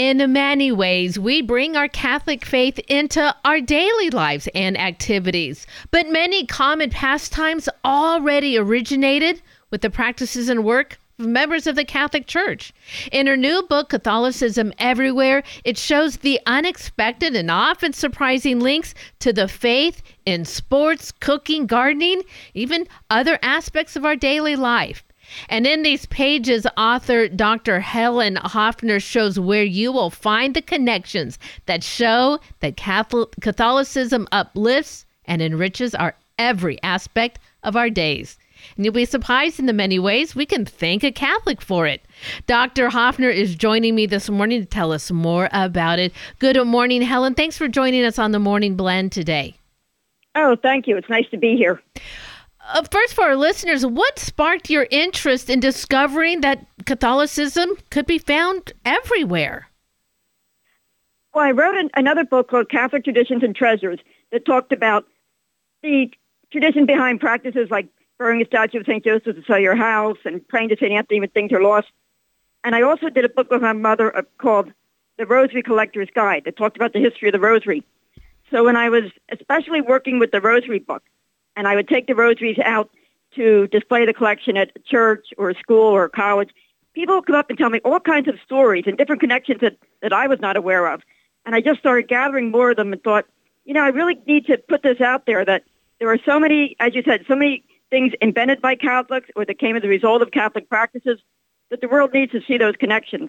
In many ways, we bring our Catholic faith into our daily lives and activities. But many common pastimes already originated with the practices and work of members of the Catholic Church. In her new book, Catholicism Everywhere, it shows the unexpected and often surprising links to the faith in sports, cooking, gardening, even other aspects of our daily life. And in these pages, author Dr. Helen Hoffner shows where you will find the connections that show that Catholicism uplifts and enriches our every aspect of our days. And you'll be surprised in the many ways we can thank a Catholic for it. Dr. Hoffner is joining me this morning to tell us more about it. Good morning, Helen. Thanks for joining us on the Morning Blend today. Oh, thank you. It's nice to be here. Uh, first, for our listeners, what sparked your interest in discovering that Catholicism could be found everywhere? Well, I wrote an, another book called Catholic Traditions and Treasures that talked about the tradition behind practices like burning a statue of St. Joseph to sell your house and praying to St. Anthony when things are lost. And I also did a book with my mother uh, called The Rosary Collector's Guide that talked about the history of the Rosary. So when I was especially working with the Rosary book, and I would take the rosaries out to display the collection at a church or a school or a college. People would come up and tell me all kinds of stories and different connections that, that I was not aware of. And I just started gathering more of them and thought, you know, I really need to put this out there that there are so many, as you said, so many things invented by Catholics or that came as a result of Catholic practices that the world needs to see those connections.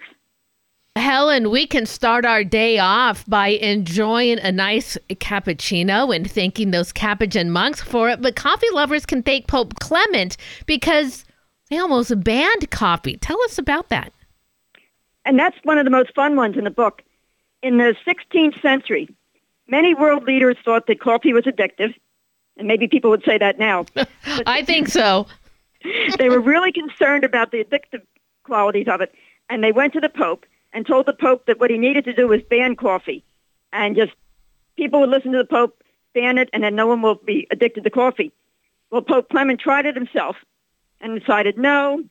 Helen, we can start our day off by enjoying a nice cappuccino and thanking those Capuchin monks for it. But coffee lovers can thank Pope Clement because they almost banned coffee. Tell us about that. And that's one of the most fun ones in the book. In the 16th century, many world leaders thought that coffee was addictive, and maybe people would say that now. I think so. they were really concerned about the addictive qualities of it, and they went to the Pope and told the Pope that what he needed to do was ban coffee. And just people would listen to the Pope, ban it, and then no one will be addicted to coffee. Well, Pope Clement tried it himself and decided no,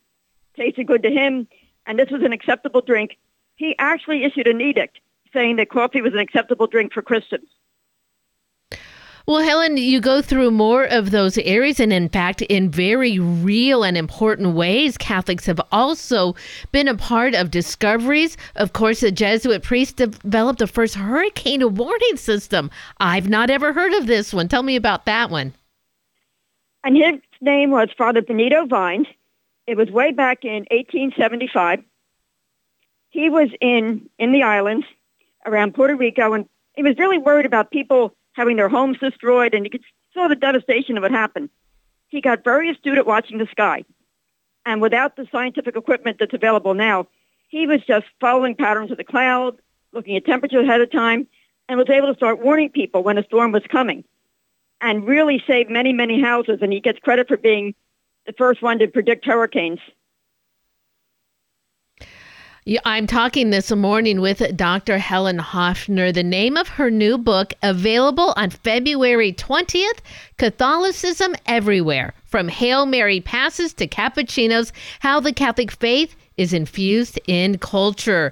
tasted good to him, and this was an acceptable drink. He actually issued an edict saying that coffee was an acceptable drink for Christians. Well, Helen, you go through more of those areas, and in fact, in very real and important ways, Catholics have also been a part of discoveries. Of course, a Jesuit priest developed the first hurricane warning system. I've not ever heard of this one. Tell me about that one. And his name was Father Benito Vines. It was way back in 1875. He was in in the islands around Puerto Rico, and he was really worried about people having their homes destroyed, and you could saw the devastation of what happened. He got very astute at watching the sky. And without the scientific equipment that's available now, he was just following patterns of the cloud, looking at temperature ahead of time, and was able to start warning people when a storm was coming and really saved many, many houses. And he gets credit for being the first one to predict hurricanes. I'm talking this morning with Dr. Helen Hoffner. The name of her new book, available on February 20th Catholicism Everywhere From Hail Mary Passes to Cappuccinos How the Catholic Faith is Infused in Culture.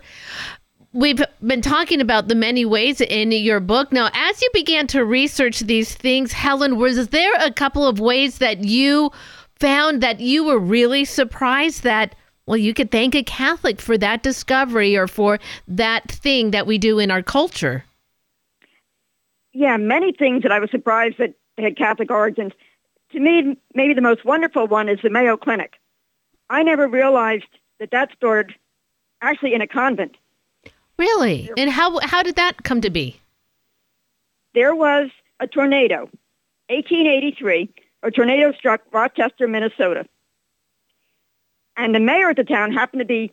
We've been talking about the many ways in your book. Now, as you began to research these things, Helen, was there a couple of ways that you found that you were really surprised that well, you could thank a Catholic for that discovery or for that thing that we do in our culture. Yeah, many things that I was surprised that had Catholic origins. To me, maybe the most wonderful one is the Mayo Clinic. I never realized that that started actually in a convent. Really? And how how did that come to be? There was a tornado, 1883. A tornado struck Rochester, Minnesota. And the mayor of the town happened to be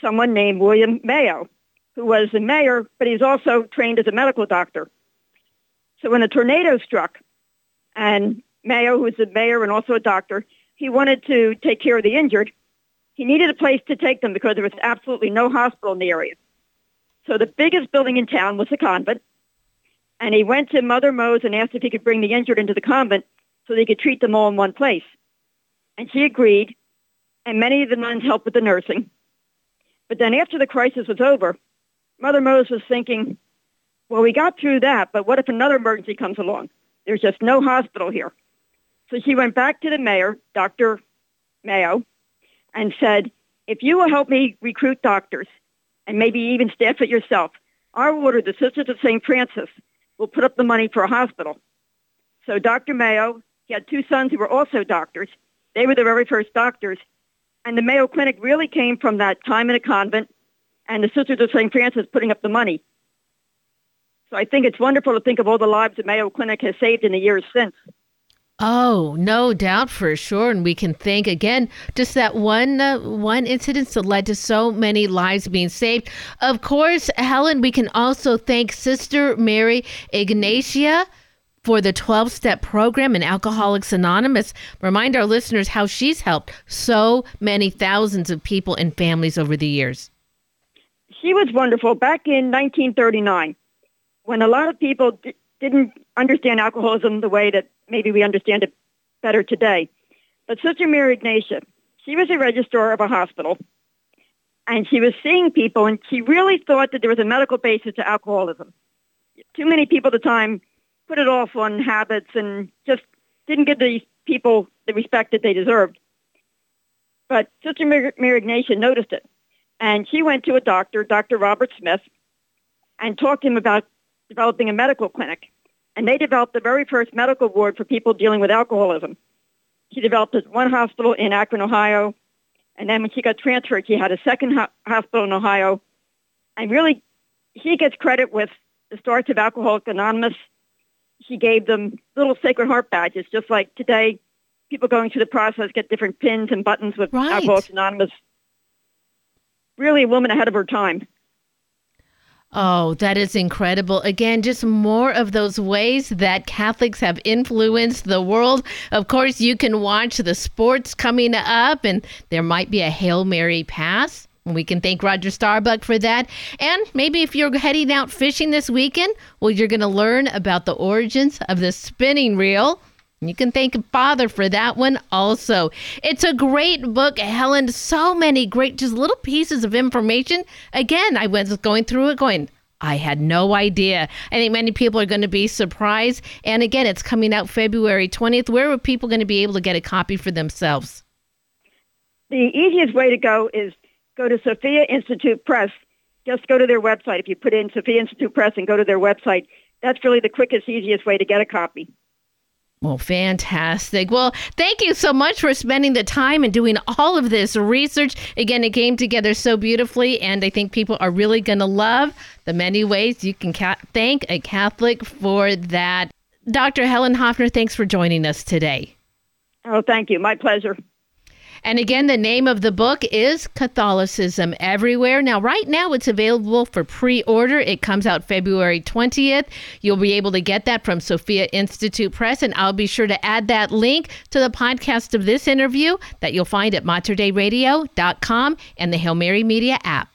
someone named William Mayo, who was the mayor, but he's also trained as a medical doctor. So when a tornado struck, and Mayo, who was the mayor and also a doctor, he wanted to take care of the injured. He needed a place to take them because there was absolutely no hospital in the area. So the biggest building in town was the convent. And he went to Mother Moes and asked if he could bring the injured into the convent so they could treat them all in one place. And she agreed and many of the nuns helped with the nursing. But then after the crisis was over, Mother Moes was thinking, well, we got through that, but what if another emergency comes along? There's just no hospital here. So she went back to the mayor, Dr. Mayo, and said, if you will help me recruit doctors and maybe even staff it yourself, our order, the Sisters of St. Francis, will put up the money for a hospital. So Dr. Mayo, he had two sons who were also doctors. They were the very first doctors. And the Mayo Clinic really came from that time in a convent and the Sisters of St. Francis putting up the money. So I think it's wonderful to think of all the lives the Mayo Clinic has saved in the years since. Oh, no doubt for sure, and we can thank again just that one uh, one incident that led to so many lives being saved. Of course, Helen, we can also thank Sister Mary Ignatia for the 12 step program in Alcoholics Anonymous. Remind our listeners how she's helped so many thousands of people and families over the years. She was wonderful back in 1939 when a lot of people d- didn't understand alcoholism the way that maybe we understand it better today. But Sister Mary Ignatia, she was a registrar of a hospital, and she was seeing people, and she really thought that there was a medical basis to alcoholism. Too many people at the time put it off on habits and just didn't give these people the respect that they deserved. But Sister Mary Ignatia noticed it, and she went to a doctor, Dr. Robert Smith, and talked to him about developing a medical clinic and they developed the very first medical ward for people dealing with alcoholism. She developed it one hospital in Akron, Ohio, and then when she got transferred, she had a second ho- hospital in Ohio. And really, she gets credit with the starts of Alcoholics Anonymous. She gave them little Sacred Heart badges, just like today, people going through the process get different pins and buttons with right. Alcoholics Anonymous. Really a woman ahead of her time. Oh, that is incredible. Again, just more of those ways that Catholics have influenced the world. Of course, you can watch the sports coming up, and there might be a Hail Mary pass. We can thank Roger Staubach for that. And maybe if you're heading out fishing this weekend, well, you're going to learn about the origins of the spinning reel. You can thank Father for that one also. It's a great book, Helen. So many great, just little pieces of information. Again, I was going through it going, I had no idea. I think many people are going to be surprised. And again, it's coming out February 20th. Where are people going to be able to get a copy for themselves? The easiest way to go is go to Sophia Institute Press. Just go to their website. If you put in Sophia Institute Press and go to their website, that's really the quickest, easiest way to get a copy. Well, fantastic. Well, thank you so much for spending the time and doing all of this research. Again, it came together so beautifully, and I think people are really going to love the many ways you can ca- thank a Catholic for that. Dr. Helen Hoffner, thanks for joining us today. Oh, thank you. My pleasure. And again, the name of the book is Catholicism Everywhere. Now, right now, it's available for pre order. It comes out February 20th. You'll be able to get that from Sophia Institute Press. And I'll be sure to add that link to the podcast of this interview that you'll find at materdeiradio.com and the Hail Mary Media app.